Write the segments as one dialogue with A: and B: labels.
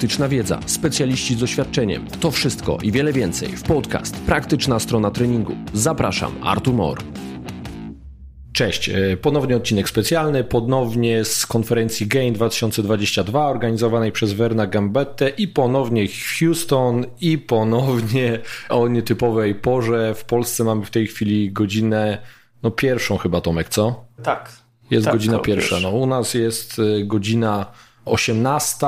A: praktyczna wiedza, specjaliści z doświadczeniem. To wszystko i wiele więcej w podcast Praktyczna strona treningu. Zapraszam, Artur Mor. Cześć, e, ponownie odcinek specjalny, ponownie z konferencji GAIN 2022 organizowanej przez Werna Gambette i ponownie Houston i ponownie o nietypowej porze. W Polsce mamy w tej chwili godzinę, no pierwszą chyba Tomek, co?
B: Tak.
A: Jest
B: tak,
A: godzina
B: to
A: pierwsza. No, u nas jest y, godzina 18.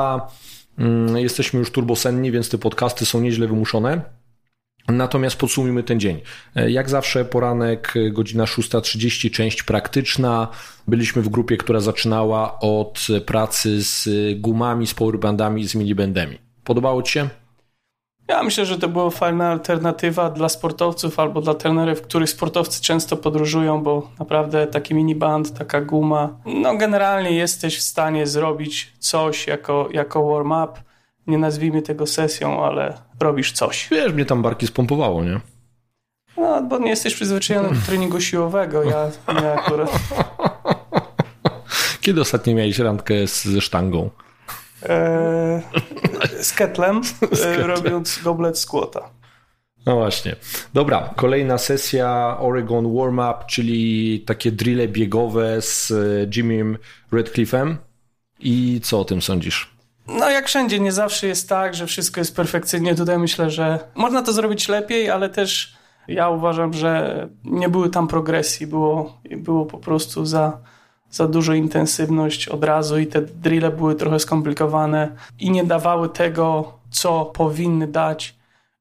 A: Mm, Jesteśmy już turbosenni, więc te podcasty są nieźle wymuszone. Natomiast podsumujmy ten dzień. E, Jak zawsze poranek, y, godzina 6.30, część praktyczna. Byliśmy w grupie, która zaczynała od pracy z y, gumami, z powerbandami, z minibandami. Podobało Ci się?
B: Ja myślę, że to była fajna alternatywa dla sportowców albo dla trenerów, których sportowcy często podróżują, bo naprawdę taki miniband, taka guma, no generalnie jesteś w stanie zrobić coś jako, jako warm-up. Nie nazwijmy tego sesją, ale robisz coś.
A: Wiesz, mnie tam barki spompowało, nie?
B: No, bo nie jesteś przyzwyczajony do treningu siłowego. Ja, ja akurat
A: Kiedy ostatnio miałeś randkę z, ze sztangą?
B: e, z ketlem, e, robiąc goblet squata.
A: No właśnie. Dobra, kolejna sesja Oregon Warm-Up, czyli takie drille biegowe z e, Jimmym Redcliffe'em. I co o tym sądzisz?
B: No jak wszędzie, nie zawsze jest tak, że wszystko jest perfekcyjnie. Tutaj myślę, że można to zrobić lepiej, ale też ja uważam, że nie były tam progresji. Było, było po prostu za, za dużo intensywność od razu i te drille były trochę skomplikowane i nie dawały tego, co powinny dać,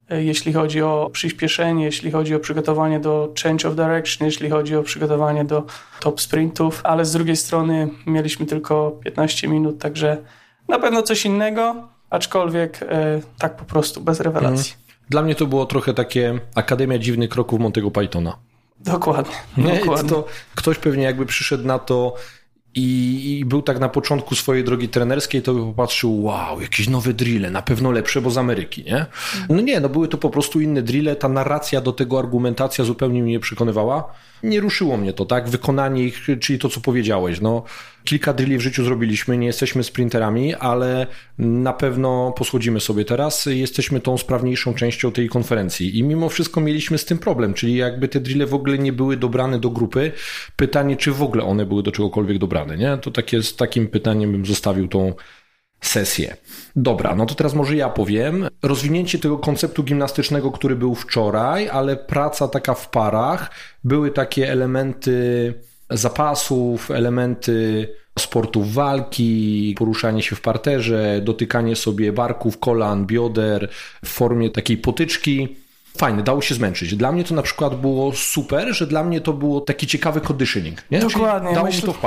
B: e, jeśli chodzi o przyspieszenie, jeśli chodzi o przygotowanie do change of direction, jeśli chodzi o przygotowanie do top sprintów, ale z drugiej strony mieliśmy tylko 15 minut, także na pewno coś innego, aczkolwiek e, tak po prostu, bez rewelacji.
A: Dla mnie to było trochę takie Akademia Dziwnych Kroków Montego Pythona.
B: Dokładnie.
A: Nie?
B: dokładnie.
A: To ktoś pewnie jakby przyszedł na to i, i był tak na początku swojej drogi trenerskiej, to by popatrzył, wow, jakieś nowe drille, na pewno lepsze, bo z Ameryki, nie? No nie, no były to po prostu inne drille, ta narracja do tego, argumentacja zupełnie mnie nie przekonywała. Nie ruszyło mnie to, tak? Wykonanie ich, czyli to, co powiedziałeś, no. Kilka drilli w życiu zrobiliśmy, nie jesteśmy sprinterami, ale na pewno posłodzimy sobie teraz. Jesteśmy tą sprawniejszą częścią tej konferencji i mimo wszystko mieliśmy z tym problem, czyli jakby te drille w ogóle nie były dobrane do grupy. Pytanie, czy w ogóle one były do czegokolwiek dobrane, nie? To takie, z takim pytaniem bym zostawił tą sesję. Dobra, no to teraz może ja powiem. Rozwinięcie tego konceptu gimnastycznego, który był wczoraj, ale praca taka w parach, były takie elementy zapasów, elementy sportów walki, poruszanie się w parterze, dotykanie sobie barków, kolan, bioder w formie takiej potyczki. Fajne, dało się zmęczyć. Dla mnie to na przykład było super, że dla mnie to było taki ciekawy conditioning. Nie? Czyli
B: Dokładnie,
A: Dało
B: myślę-
A: mi to.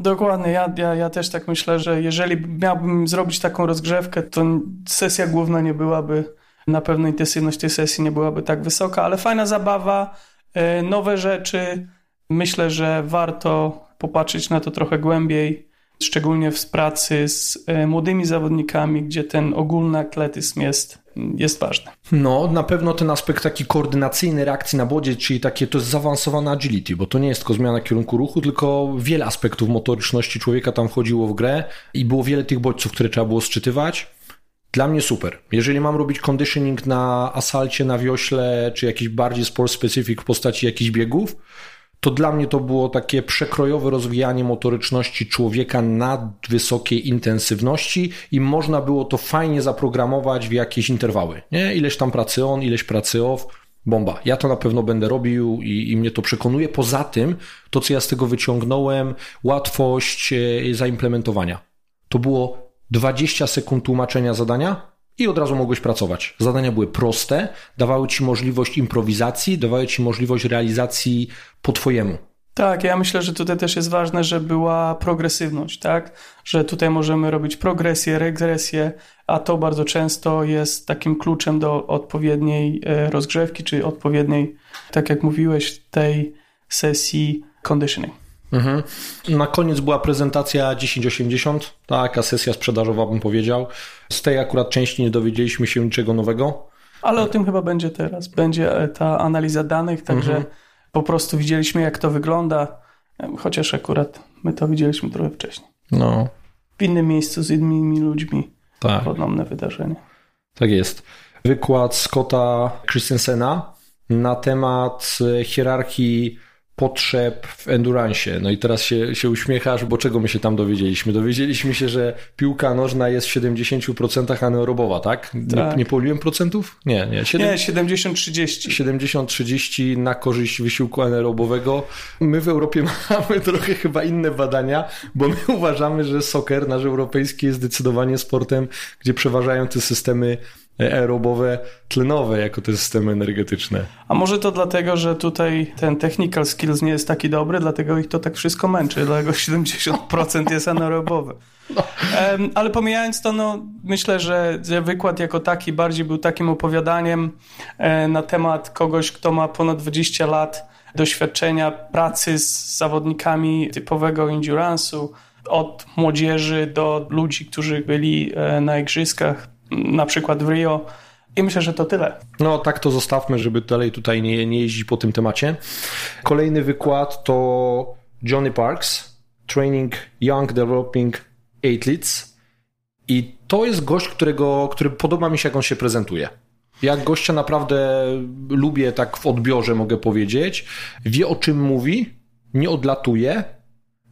B: Dokładnie, ja, ja, ja też tak myślę, że jeżeli miałbym zrobić taką rozgrzewkę, to sesja główna nie byłaby, na pewno intensywność tej sesji nie byłaby tak wysoka, ale fajna zabawa, e, nowe rzeczy. Myślę, że warto popatrzeć na to trochę głębiej, szczególnie w pracy z e, młodymi zawodnikami, gdzie ten ogólny atletyzm jest, jest ważny.
A: No, na pewno ten aspekt taki koordynacyjny reakcji na bodzie, czyli takie to jest zaawansowane agility, bo to nie jest tylko zmiana kierunku ruchu, tylko wiele aspektów motoryczności człowieka tam wchodziło w grę i było wiele tych bodźców, które trzeba było sczytywać. Dla mnie super. Jeżeli mam robić conditioning na asalcie, na wiośle, czy jakiś bardziej sport specific w postaci jakichś biegów, to dla mnie to było takie przekrojowe rozwijanie motoryczności człowieka na wysokiej intensywności i można było to fajnie zaprogramować w jakieś interwały. Nie? Ileś tam pracy on, ileś pracy off. Bomba. Ja to na pewno będę robił i, i mnie to przekonuje. Poza tym, to co ja z tego wyciągnąłem, łatwość e, zaimplementowania. To było 20 sekund tłumaczenia zadania i od razu mogłeś pracować. Zadania były proste, dawały ci możliwość improwizacji, dawały ci możliwość realizacji po twojemu.
B: Tak, ja myślę, że tutaj też jest ważne, że była progresywność, tak? Że tutaj możemy robić progresję, regresję, a to bardzo często jest takim kluczem do odpowiedniej e, rozgrzewki, czy odpowiedniej, tak jak mówiłeś, tej sesji conditioning.
A: Mhm. Na koniec była prezentacja 1080, taka sesja sprzedażowa bym powiedział. Z tej akurat części nie dowiedzieliśmy się niczego nowego.
B: Ale o tym chyba będzie teraz. Będzie e, ta analiza danych, także
A: Mhm.
B: po prostu widzieliśmy, jak to wygląda, chociaż akurat my to widzieliśmy trochę wcześniej.
A: No,
B: W innym miejscu z innymi ludźmi. tak. podobne wydarzenie.
A: Tak jest. Wykład Scotta Christensena na temat hierarchii potrzeb w endurance. No i teraz się, się uśmiechasz, bo czego my się tam dowiedzieliśmy? Dowiedzieliśmy się, że piłka nożna jest w 70% anaerobowa, tak? tak. Nie, nie poliłem procentów? Nie, nie.
B: 7, nie, 70-30.
A: 70-30 na korzyść wysiłku anaerobowego. My w Europie mamy trochę chyba inne badania, bo my uważamy, że soccer nasz europejski jest zdecydowanie sportem, gdzie przeważają te systemy aerobowe, tlenowe jako te systemy energetyczne.
B: A może to dlatego, że tutaj ten technical skills nie jest taki dobry, dlatego ich to tak wszystko męczy, dlatego 70% jest anaerobowe. No. Um, ale pomijając to, no, myślę, że wykład jako taki bardziej był takim opowiadaniem e, na temat kogoś, kto ma ponad 20 lat doświadczenia pracy z zawodnikami typowego endurance'u, od młodzieży do ludzi, którzy byli e, na igrzyskach na przykład w Rio. I myślę, że to tyle.
A: No tak to zostawmy, żeby dalej tutaj nie, nie jeździć po tym temacie. Kolejny wykład to Johnny Parks, Training Young Developing Athletes. I to jest gość, którego, który podoba mi się, jak on się prezentuje. Jak gościa naprawdę lubię tak w odbiorze, mogę powiedzieć. Wie o czym mówi, nie odlatuje,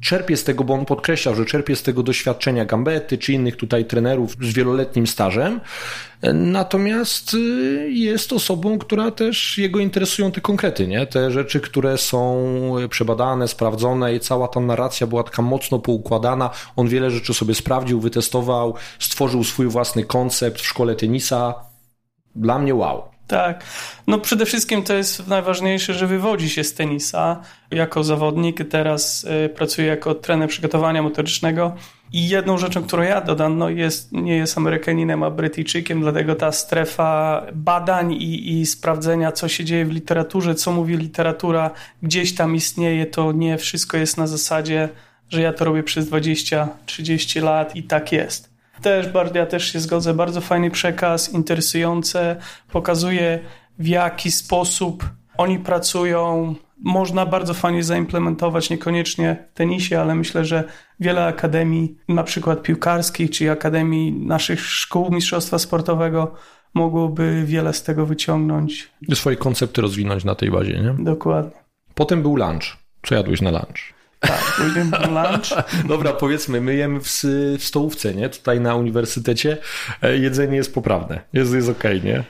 A: czerpie z tego, bo on podkreślał, że czerpie z tego doświadczenia Gambety czy innych tutaj trenerów z wieloletnim stażem. Natomiast y, jest osobą, która też jego interesują te konkrety, nie? Te rzeczy, które są przebadane, sprawdzone i cała ta narracja była taka mocno poukładana. On wiele rzeczy sobie sprawdził, wytestował, stworzył swój własny koncept w szkole tenisa. Dla mnie wow.
B: Tak. No przede wszystkim to jest najważniejsze, że wywodzi się z tenisa jako zawodnik. Teraz y, pracuje jako trener przygotowania motorycznego. I jedną rzeczą, którą ja dodam, no jest, nie jest Amerykaninem, a Brytyjczykiem, dlatego ta strefa badań i, i sprawdzenia, co się dzieje w literaturze, co mówi literatura, gdzieś tam istnieje, to nie wszystko jest na zasadzie, że ja to robię przez 20-30 lat i tak jest też, ja też się zgodzę, bardzo fajny przekaz, interesujące, pokazuje w jaki sposób oni pracują. Można bardzo fajnie zaimplementować, niekoniecznie w tenisie, ale myślę, że wiele akademii, na przykład piłkarskich, czy akademii naszych szkół mistrzostwa sportowego, mogłoby wiele z tego wyciągnąć.
A: Swoje koncepty rozwinąć na tej bazie, nie?
B: Dokładnie.
A: Potem był lunch. Co jadłeś na lunch?
B: Tak, później lunch.
A: Dobra, powiedzmy, my jemy w, w, stołówce, nie? Tutaj na uniwersytecie e, jedzenie jest poprawne, jest, jest okej, okay,
B: nie?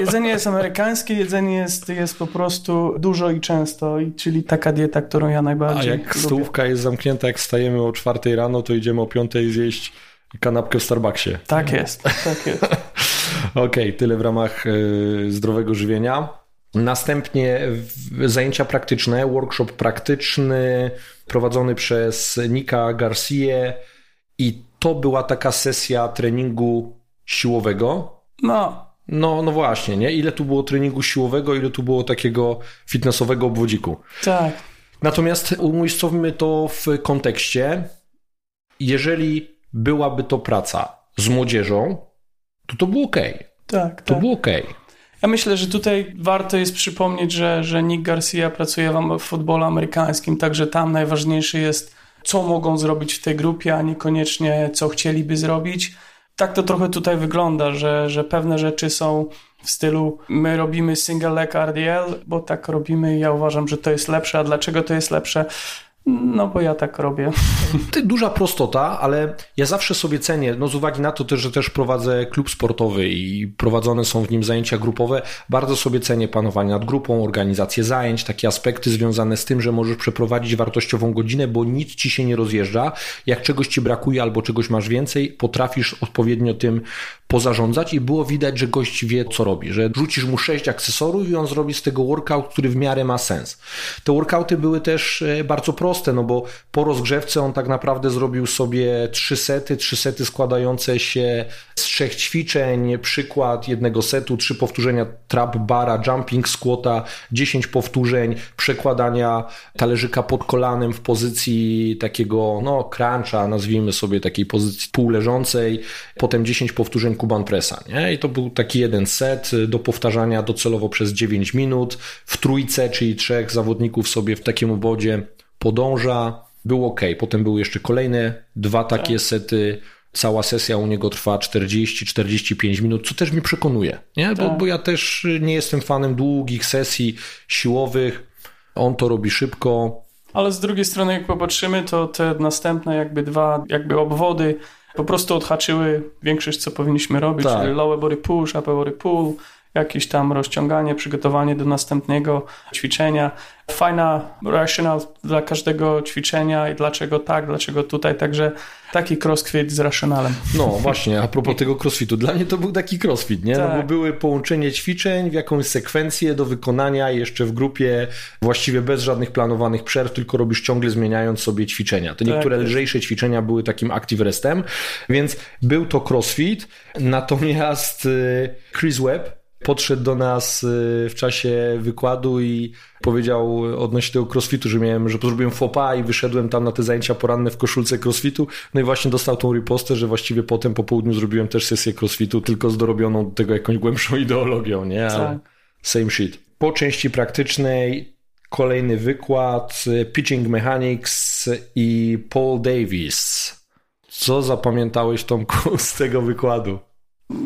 B: Jedzenie jest amerykańskie, jedzenie jest, jest po prostu dużo i często, czyli taka dieta, którą ja najbardziej
A: A jak
B: lubię.
A: stołówka jest zamknięta, jak wstajemy o czwartej rano, to idziemy o piątej zjeść kanapkę w Starbucksie.
B: Tak jest, tak jest.
A: Okej, okay, tyle w ramach y, zdrowego żywienia. Następnie zajęcia praktyczne, workshop praktyczny prowadzony przez Nika Garcia i to była taka sesja treningu siłowego.
B: No.
A: No, no właśnie, nie? Ile tu było treningu siłowego, ile tu było takiego fitnessowego obwodziku.
B: Tak.
A: Natomiast umiejscowimy to w kontekście, jeżeli byłaby to praca z młodzieżą, to to było ok.
B: Tak,
A: to
B: tak.
A: było ok.
B: Ja myślę, że tutaj warto jest przypomnieć, że, że Nick Garcia pracuje w futbolu amerykańskim, także tam najważniejsze jest, co mogą zrobić w tej grupie, a niekoniecznie co chcieliby zrobić. Tak to trochę tutaj wygląda, że, że pewne rzeczy są w stylu my robimy single leg RDL, bo tak robimy i ja uważam, że to jest lepsze. A dlaczego to jest lepsze? No, bo ja tak robię.
A: Duża prostota, ale ja zawsze sobie cenię, no z uwagi na to że też prowadzę klub sportowy i prowadzone są w nim zajęcia grupowe, bardzo sobie cenię panowanie nad grupą, organizację zajęć, takie aspekty związane z tym, że możesz przeprowadzić wartościową godzinę, bo nic ci się nie rozjeżdża. Jak czegoś ci brakuje albo czegoś masz więcej, potrafisz odpowiednio tym pozarządzać i było widać, że gość wie, co robi, że rzucisz mu sześć akcesorów i on zrobi z tego workout, który w miarę ma sens. Te workouty były też e, bardzo proste, no bo po rozgrzewce on tak naprawdę zrobił sobie trzy sety, trzy sety składające się z trzech ćwiczeń, przykład jednego setu, trzy powtórzenia trap bara, jumping squata, dziesięć powtórzeń, przekładania talerzyka pod kolanem w pozycji takiego, no, cruncha, nazwijmy sobie takiej pozycji półleżącej, potem dziesięć powtórzeń Kuban Pressa, nie? I to był taki jeden set do powtarzania docelowo przez 9 minut. W trójce, czyli trzech zawodników sobie w takim obodzie podąża. Był ok. Potem były jeszcze kolejne dwa takie tak. sety Cała sesja u niego trwa 40-45 minut, co też mnie przekonuje, nie? Bo, tak. bo ja też nie jestem fanem długich sesji siłowych. On to robi szybko.
B: Ale z drugiej strony, jak popatrzymy, to te następne jakby dwa jakby obwody po prostu odhaczyły większość, co powinniśmy robić, tak. czyli lower body push, upper body pull, jakieś tam rozciąganie, przygotowanie do następnego ćwiczenia. Fajna rational dla każdego ćwiczenia i dlaczego tak, dlaczego tutaj, także taki crossfit z rationalem.
A: No właśnie, a propos tego crossfitu, dla mnie to był taki crossfit, nie? Tak. No bo tak. były połączenie ćwiczeń w jakąś sekwencję do wykonania jeszcze w grupie, właściwie bez żadnych planowanych przerw, tylko robisz ciągle zmieniając sobie ćwiczenia. To niektóre tak. lżejsze ćwiczenia były takim active restem, więc był to crossfit, natomiast y, Chris Webb podszedł do nas y, w czasie wykładu i powiedział odnośnie tego crossfitu, że miałem, że zrobiłem fopa i wyszedłem tam na te zajęcia poranne w koszulce crossfitu. No i właśnie dostał tą ripostę, że właściwie potem po południu zrobiłem też sesję crossfitu, tylko z dorobioną do tego jakąś głębszą ideologią, nie? Ale tak. same shit. Po części praktycznej kolejny wykład y, Pitching Mechanics i Paul Davis. Co zapamiętałeś Tomku z tego wykładu?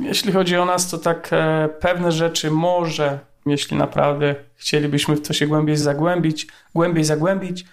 B: Jeśli chodzi o nas, to tak e, pewne rzeczy może, jeśli naprawdę chcielibyśmy w to się głębiej zagłębić, głębiej zagłębić,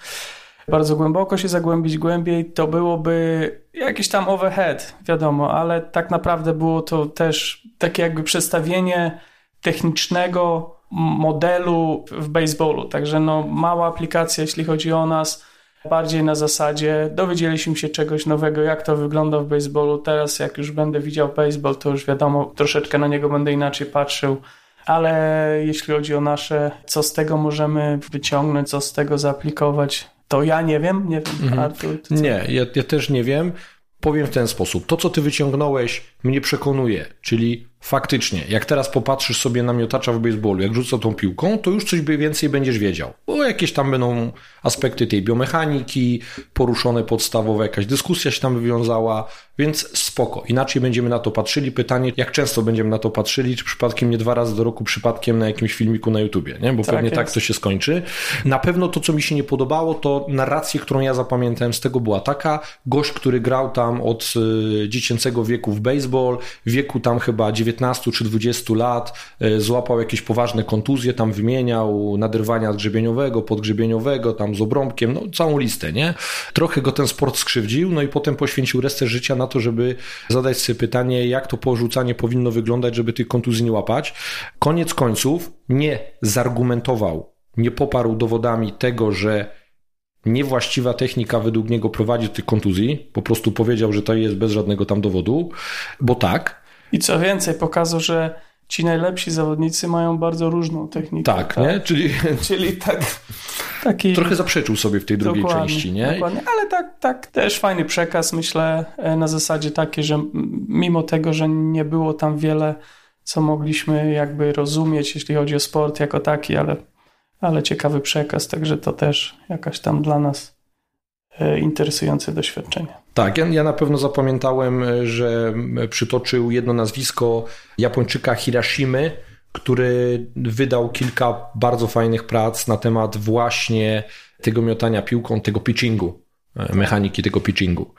B: bardzo głęboko się zagłębić głębiej, to byłoby jakiś tam overhead, wiadomo, ale tak naprawdę było to też takie jakby przedstawienie technicznego modelu w baseballu. Także no, mała aplikacja, jeśli chodzi o nas bardziej na zasadzie dowiedzieliśmy się czegoś nowego, jak to wygląda w baseballu. Teraz jak już będę widział baseball, to już wiadomo, troszeczkę na niego będę inaczej patrzył. Ale jeśli chodzi o nasze, co z tego możemy wyciągnąć, co z tego zaaplikować, to ja nie wiem. Nie wiem, mhm. Artur,
A: Nie, ja, ja też nie wiem. Powiem w ten sposób. To, co ty wyciągnąłeś, mnie przekonuje, czyli faktycznie, jak teraz popatrzysz sobie na miotacza w baseballu, jak rzuca tą piłką, to już coś więcej będziesz wiedział. Bo jakieś tam będą aspekty tej biomechaniki, poruszone podstawowe, jakaś dyskusja się tam wywiązała, więc spoko. Inaczej będziemy na to patrzyli. Pytanie, jak często będziemy na to patrzyli, czy przypadkiem nie dwa razy do roku, przypadkiem na jakimś filmiku na YouTubie, nie? Bo tak pewnie tak jest. tak to się skończy. Na pewno to, co mi się nie podobało, to narracja, którą ja zapamiętałem z tego była taka, gość, który grał tam od y, dziecięcego wieku w baseball, wieku tam chyba 19 czy 20 lat, y, złapał jakieś poważne kontuzje, tam wymieniał naderwania grzebieniowego, podgrzebieniowego, tam z obrąbkiem, no całą listę, nie? Trochę go ten sport skrzywdził, no i potem poświęcił resztę życia na to, żeby zadać sobie pytanie, jak to porzucanie powinno wyglądać, żeby tych kontuzji nie łapać. Koniec końców nie zargumentował, nie poparł dowodami tego, że niewłaściwa technika według niego prowadzi do tych kontuzji. Po prostu powiedział, że to jest bez żadnego tam dowodu, bo tak.
B: I co więcej, pokazał, że ci najlepsi zawodnicy mają bardzo różną technikę.
A: Tak, tak? nie? Czyli,
B: Czyli tak.
A: Taki... Trochę zaprzeczył sobie w tej drugiej części, nie?
B: Dokładnie, ale tak, tak też fajny przekaz, myślę, e, na zasadzie takie, że mimo tego, że nie było tam wiele, co mogliśmy jakby rozumieć, jeśli chodzi o sport jako taki, ale, ale ciekawy przekaz, także to też jakaś tam dla nas interesujące doświadczenie.
A: Tak, ja, ja na pewno zapamiętałem, e, że przytoczył jedno nazwisko Japończyka Hirashimy, który wydał kilka bardzo fajnych prac na temat właśnie tego miotania piłką, tego pitchingu, e, mechaniki tego pitchingu.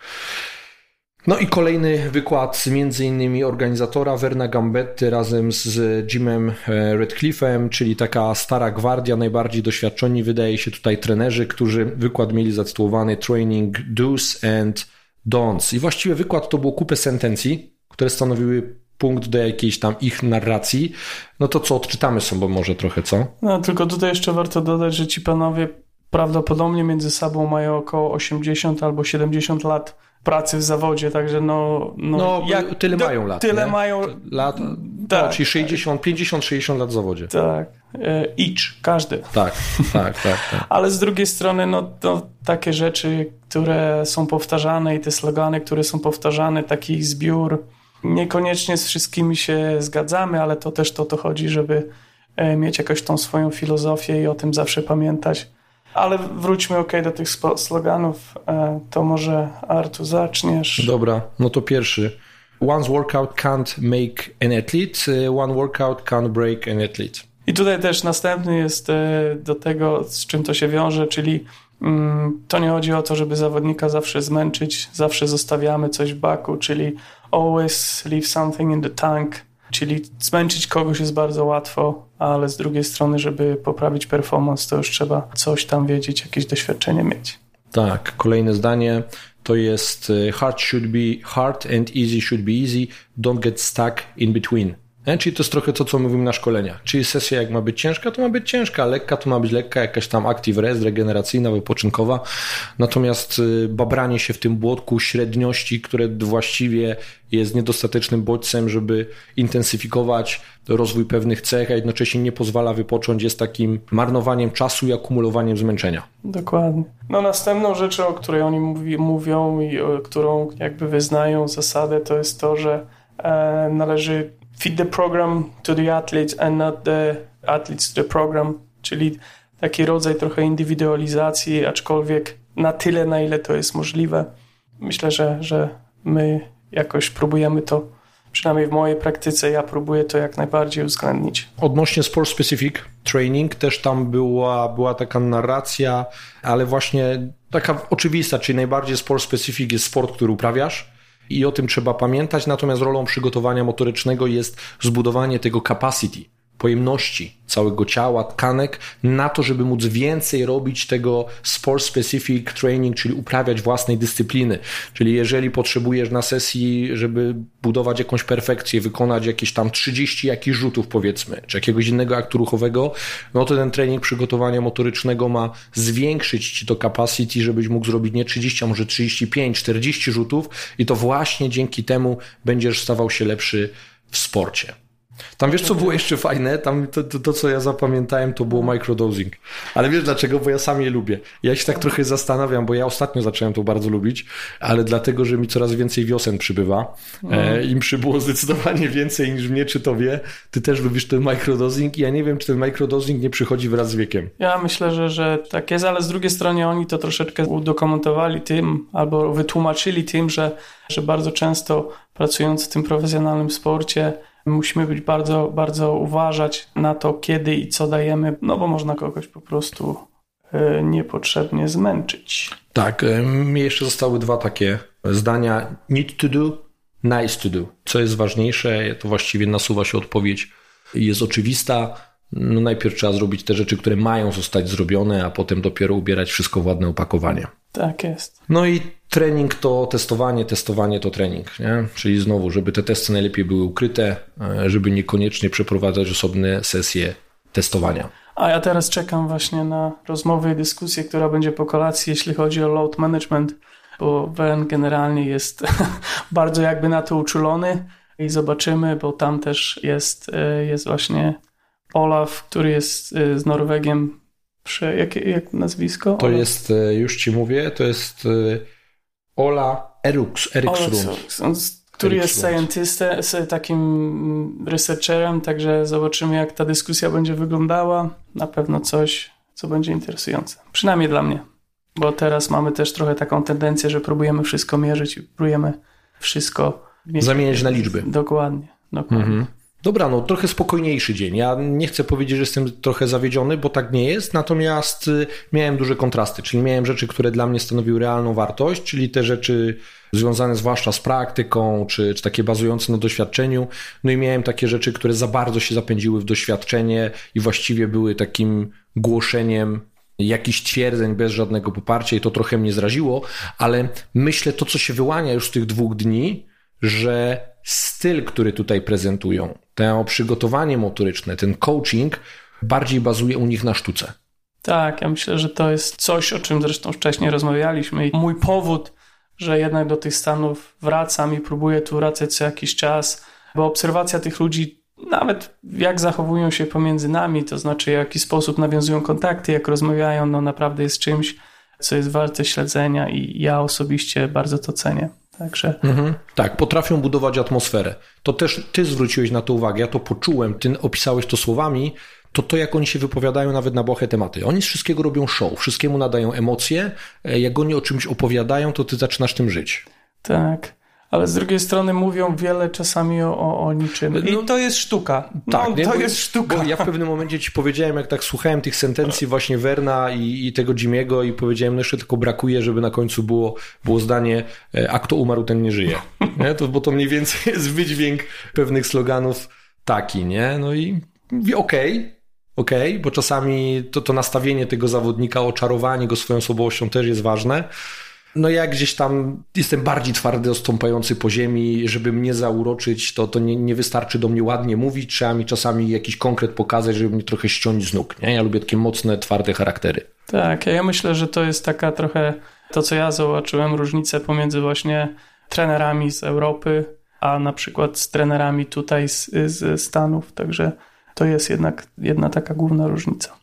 A: No i kolejny wykład między innymi organizatora Verna Gambetty razem z Jimem e, Redcliffe'em, czyli taka stara gwardia, najbardziej doświadczeni wydaje się tutaj trenerzy, którzy wykład mieli zatytułowany Training Do's and Don'ts. I właściwie wykład to było kupę sentencji, które stanowiły punkt do jakiejś tam ich narracji, no to co, odczytamy sobie może trochę, co?
B: No, tylko tutaj jeszcze warto dodać, że ci panowie prawdopodobnie między sobą mają około 80 albo 70 lat pracy w zawodzie, także no...
A: No, no jak, tyle do, mają lat,
B: Tyle nie? mają...
A: Lat, tak, no, czyli 60, 50-60 lat w zawodzie.
B: Tak, each, każdy.
A: Tak, tak, tak, tak.
B: Ale z drugiej strony, no to takie rzeczy, które są powtarzane i te slogany, które są powtarzane, taki zbiór Niekoniecznie z wszystkimi się zgadzamy, ale to też to, to chodzi, żeby e, mieć jakąś tą swoją filozofię i o tym zawsze pamiętać. Ale wróćmy ok do tych sloganów. E, to może Artu zaczniesz.
A: Dobra, no to pierwszy. One's workout can't make an athlete, e, one workout can't break an athlete.
B: I tutaj też następny jest do tego, z czym to się wiąże, czyli mm, to nie chodzi o to, żeby zawodnika zawsze zmęczyć, zawsze zostawiamy coś w baku, czyli always leave something in the tank, czyli zmęczyć kogoś jest bardzo łatwo, ale z drugiej strony, żeby poprawić performance, to już trzeba coś tam wiedzieć, jakieś doświadczenie mieć.
A: Tak, kolejne zdanie to jest e, hard should be hard and easy should be easy, don't get stuck in between. Nie? Czyli to jest trochę to, co mówimy na szkoleniach. Czyli sesja jak ma być ciężka, to ma być ciężka, lekka to ma być lekka, jakaś tam active rest, regeneracyjna, wypoczynkowa. Natomiast y, babranie się w tym błotku średniości, które właściwie jest niedostatecznym bodźcem, żeby intensyfikować rozwój pewnych cech, a jednocześnie nie pozwala wypocząć, jest takim marnowaniem czasu i akumulowaniem zmęczenia.
B: Dokładnie. No następną rzeczą, o której oni mówi, mówią i o, którą jakby wyznają zasadę, to jest to, że e, należy fit the program to the athletes and not the athletes to the program, czyli taki rodzaj trochę indywidualizacji, aczkolwiek na tyle, na ile to jest możliwe. Myślę, że, że my jakoś próbujemy to, przynajmniej w mojej praktyce, ja próbuję to jak najbardziej uwzględnić.
A: Odnośnie sport specific training, też tam była, była taka narracja, ale właśnie taka oczywista, czyli najbardziej sport specific jest sport, który uprawiasz, i o tym trzeba pamiętać. Natomiast rolą przygotowania motorycznego jest zbudowanie tego capacity, pojemności całego ciała, tkanek, na to, żeby móc więcej robić tego sport specific training, czyli uprawiać własnej dyscypliny. Czyli jeżeli potrzebujesz na sesji, żeby budować jakąś perfekcję, wykonać jakieś tam 30 jakichś rzutów powiedzmy, czy jakiegoś innego aktu ruchowego, no to ten trening przygotowania motorycznego ma zwiększyć ci to capacity, żebyś mógł zrobić nie 30, a może 35, 40 rzutów i to właśnie dzięki temu będziesz stawał się lepszy w sporcie. Tam wiesz, co było jeszcze fajne? Tam to, to, to, co ja zapamiętałem, to było microdosing. Ale wiesz dlaczego? Bo ja sam je lubię. Ja się tak trochę zastanawiam, bo ja ostatnio zacząłem to bardzo lubić, ale dlatego, że mi coraz więcej wiosen przybywa. E, Im przybyło zdecydowanie więcej niż mnie czy tobie. Ty też lubisz ten microdosing i ja nie wiem, czy ten microdosing nie przychodzi wraz z wiekiem.
B: Ja myślę, że, że tak jest, ale z drugiej strony oni to troszeczkę udokumentowali tym, albo wytłumaczyli tym, że, że bardzo często pracując w tym profesjonalnym sporcie, Musimy być bardzo, bardzo uważać na to, kiedy i co dajemy, no bo można kogoś po prostu e, niepotrzebnie zmęczyć.
A: Tak, e, mi jeszcze zostały dwa takie zdania. Need to do, nice to do. Co jest ważniejsze, to właściwie nasuwa się odpowiedź. Jest oczywista. No najpierw trzeba zrobić te rzeczy, które mają zostać zrobione, a potem dopiero ubierać wszystko w ładne opakowanie.
B: Tak jest.
A: No i trening to testowanie, testowanie to trening. Nie? Czyli znowu, żeby te testy najlepiej były ukryte, e, żeby niekoniecznie przeprowadzać osobne sesje testowania.
B: A ja teraz czekam właśnie na rozmowę i dyskusję, która będzie po kolacji, jeśli chodzi o load management, bo WN generalnie jest bardzo jakby na to uczulony i zobaczymy, bo tam też jest, e, jest właśnie Olaf, który jest e, z Norwegiem. Prze, jak, jak nazwisko?
A: To Olaf? jest, już ci mówię, to jest Ola Erux, Eriksrund.
B: Który jest scientystem, takim researcherem, także zobaczymy, jak ta dyskusja będzie wyglądała. Na pewno coś, co będzie interesujące. Przynajmniej dla mnie. Bo teraz mamy też trochę taką tendencję, że próbujemy wszystko mierzyć i próbujemy wszystko
A: zamieniać na liczby.
B: Dokładnie. dokładnie. Mhm.
A: Dobra, no trochę spokojniejszy dzień. Ja nie chcę powiedzieć, że jestem trochę zawiedziony, bo tak nie jest, natomiast y, miałem duże kontrasty, czyli miałem rzeczy, które dla mnie stanowiły realną wartość, czyli te rzeczy związane zwłaszcza z praktyką, czy, czy takie bazujące na doświadczeniu. No i miałem takie rzeczy, które za bardzo się zapędziły w doświadczenie i właściwie były takim głoszeniem jakichś twierdzeń bez żadnego poparcia i to trochę mnie zraziło, ale myślę to, co się wyłania już z tych dwóch dni, że styl, który tutaj prezentują, to przygotowanie motoryczne, ten coaching bardziej bazuje u nich na sztuce.
B: Tak, ja myślę, że to jest coś, o czym zresztą wcześniej rozmawialiśmy. I mój powód, że jednak do tych Stanów wracam i próbuję tu wracać co jakiś czas, bo obserwacja tych ludzi, nawet jak zachowują się pomiędzy nami, to znaczy w jaki sposób nawiązują kontakty, jak rozmawiają, no naprawdę jest czymś, co jest warte śledzenia i ja osobiście bardzo to cenię. Także... Mhm.
A: Tak, potrafią budować atmosferę. To też ty zwróciłeś na to uwagę, ja to poczułem, ty opisałeś to słowami, to to jak oni się wypowiadają nawet na błahe tematy. Oni z wszystkiego robią show, wszystkiemu nadają emocje, e, jak oni o czymś opowiadają, to ty zaczynasz tym żyć.
B: Tak. Ale z drugiej strony mówią wiele czasami o, o, o niczym. I no, to jest sztuka. No, tak, nie, to jest sztuka.
A: ja w pewnym momencie ci powiedziałem, jak tak słuchałem tych sentencji właśnie Werna i, i tego Jimiego i powiedziałem, no jeszcze tylko brakuje, żeby na końcu było, było zdanie, e, a kto umarł, ten nie żyje. Nie? To, bo to mniej więcej jest wydźwięk pewnych sloganów taki, nie? No i okej, okay, okay, bo czasami to, to nastawienie tego zawodnika, oczarowanie go swoją osobowością też jest ważne, no jak gdzieś tam jestem bardziej twardy, stąpający po ziemi, żeby mnie zauroczyć, to, to nie, nie wystarczy do mnie ładnie mówić, trzeba mi czasami jakiś konkret pokazać, żeby mnie trochę ściąć z nóg. Nie? Ja lubię takie mocne, twarde charaktery.
B: Tak, ja myślę, że to jest taka trochę to, co ja zobaczyłem, różnicę pomiędzy właśnie trenerami z Europy, a na przykład z trenerami tutaj z, z Stanów, także to jest jednak jedna taka główna różnica.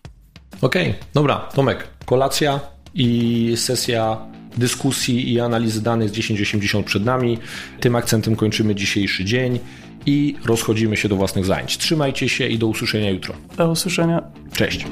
A: Okej, okay, dobra, Tomek, kolacja i sesja dyskusji i analizy danych z 1080 przed nami. Tym akcentem kończymy dzisiejszy dzień i rozchodzimy się do własnych zajęć. Trzymajcie się i do usłyszenia jutro.
B: Do usłyszenia.
A: Cześć.